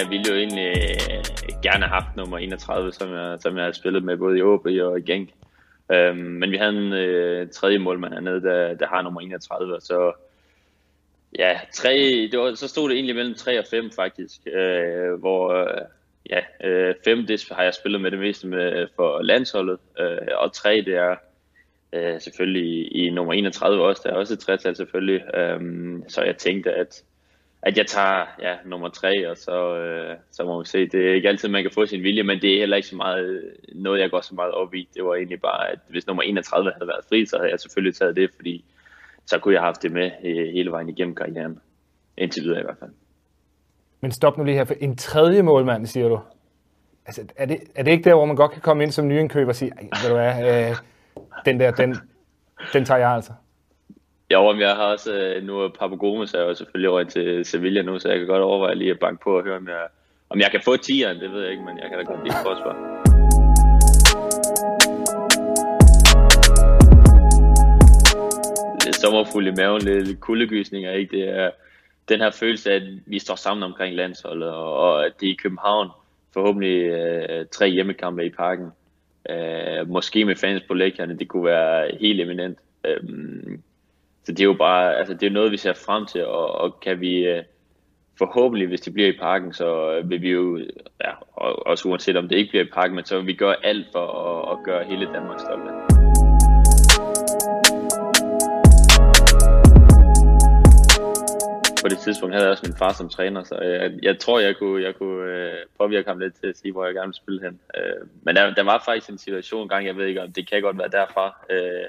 jeg ville jo egentlig øh, gerne have haft nummer 31, som jeg, som jeg har spillet med både i OB og i Genk. Øhm, men vi havde en øh, tredje målmand hernede, der, der har nummer 31, og så ja, tre, det var, så stod det egentlig mellem 3 og 5 faktisk, øh, hvor øh, ja, øh, 5 det har jeg spillet med det meste med øh, for landsholdet, øh, og 3 det er øh, selvfølgelig i, i nummer 31 også, der er også et tretal selvfølgelig, øh, så jeg tænkte, at at jeg tager ja, nummer tre, og så, øh, så må vi se. Det er ikke altid, man kan få sin vilje, men det er heller ikke så meget øh, noget, jeg går så meget op i. Det var egentlig bare, at hvis nummer 31 havde været fri, så havde jeg selvfølgelig taget det, fordi så kunne jeg have haft det med øh, hele vejen igennem karrieren. Indtil videre i hvert fald. Men stop nu lige her, for en tredje målmand, siger du. Altså, er det, er det ikke der, hvor man godt kan komme ind som nyindkøber og sige, ved du hvad, øh, den der, den, den tager jeg altså? Jo, men jeg har også, øh, nu er Papagomes er jo selvfølgelig over til Sevilla nu, så jeg kan godt overveje lige at banke på og høre, om jeg, om jeg kan få 10'eren, det ved jeg ikke, men jeg kan da godt lide forsvar. Lidt sommerfuld i maven, lidt kuldegysninger, ikke? Det er den her følelse af, at vi står sammen omkring landsholdet, og, og at det er i København, forhåbentlig øh, tre hjemmekampe i parken. Øh, måske med fans på lækkerne, det kunne være helt eminent. Øh, så det er jo bare, altså det er noget, vi ser frem til, og, og kan vi øh, forhåbentlig, hvis det bliver i parken, så øh, vil vi jo, ja, også uanset om det ikke bliver i parken, men så vil vi gøre alt for at, at gøre hele Danmark stolte. På det tidspunkt havde jeg også min far som træner, så jeg, jeg tror, jeg kunne, jeg kunne øh, påvirke ham lidt til at sige, hvor jeg gerne vil spille hen. Øh, men der, der var faktisk en situation gang, jeg ved ikke om det kan godt være derfra, øh,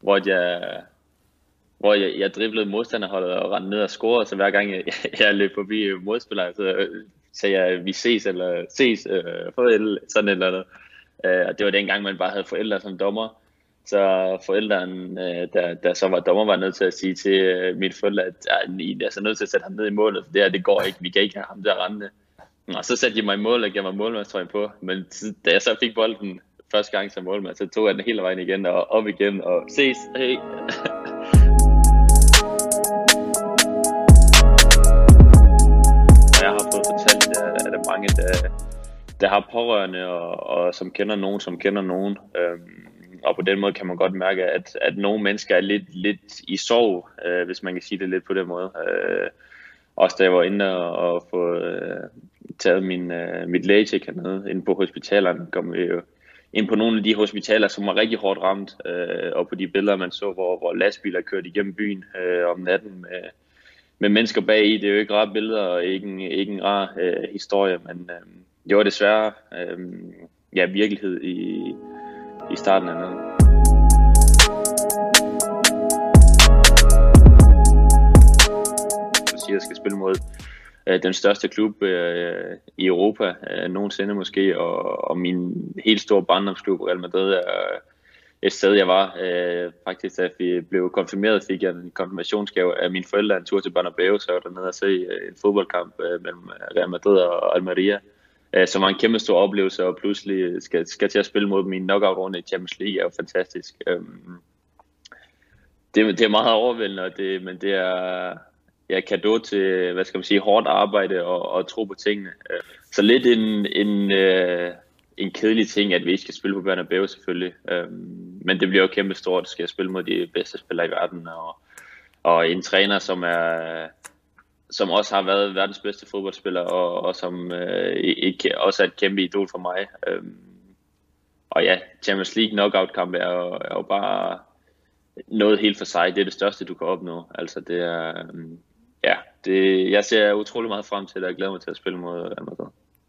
hvor jeg, hvor jeg, jeg driblede modstanderholdet og rendte ned og scorede, så hver gang jeg, jeg løb forbi modspilleren, så øh, sagde jeg, vi ses, eller ses, øh, forældre, sådan et eller andet. Øh, og det var dengang, man bare havde forældre som dommer. Så forældrene, øh, der, der så var dommer, var nødt til at sige til øh, mine forældre, at I er så nødt til at sætte ham ned i målet, for det her, det går ikke, vi kan ikke have ham der rendende. Og så satte de mig i mål og gav mig målmandstrøjen på, men da jeg så fik bolden første gang som målmand, så tog jeg den hele vejen igen og op igen og ses, hey. der har pårørende, og, og som kender nogen, som kender nogen. Øhm, og på den måde kan man godt mærke, at, at nogle mennesker er lidt, lidt i sorg, øh, hvis man kan sige det lidt på den måde. Øh, også da jeg var inde og, og få øh, taget min, øh, mit lægetjek hernede, inde på hospitalerne, kom vi jo ind på nogle af de hospitaler, som var rigtig hårdt ramt, øh, og på de billeder, man så, hvor, hvor lastbiler kørte igennem byen øh, om natten med, med mennesker bag i. Det er jo ikke rare billeder og ikke en, ikke en rar øh, historie, men øh, det var desværre øh, ja, virkelighed i, i starten af noget. Jeg siger, jeg skal spille mod øh, den største klub øh, i Europa øh, nogensinde måske, og, og min helt store barndomsklub Real Madrid er øh, et sted, jeg var. Øh, faktisk, da vi blev konfirmeret, fik jeg en konfirmationsgave af mine forældre en tur til Bernabeu, så jeg var dernede og se øh, en fodboldkamp øh, mellem Real Madrid og Almeria, øh, Øh, som var en kæmpe stor oplevelse, og pludselig skal, skal til at spille mod min knockout-runde i Champions League, er jo fantastisk. Øh, det, det er meget overvældende, det, men det er ja, kado til, hvad skal man sige, hårdt arbejde og, og tro på tingene. Øh, så lidt en, en øh, en kedelig ting, at vi ikke skal spille på Bernabeu selvfølgelig. Øhm, men det bliver jo kæmpe stort, at skal spille mod de bedste spillere i verden. Og, og en træner, som er som også har været verdens bedste fodboldspiller, og, og som øh, ikke, også er et kæmpe idol for mig. Øhm, og ja, Champions League knockout-kamp er, jo, er jo bare noget helt for sig. Det er det største, du kan opnå. Altså det er, øhm, ja, det, jeg ser utrolig meget frem til det, og jeg glæder mig til at spille mod Real Madrid.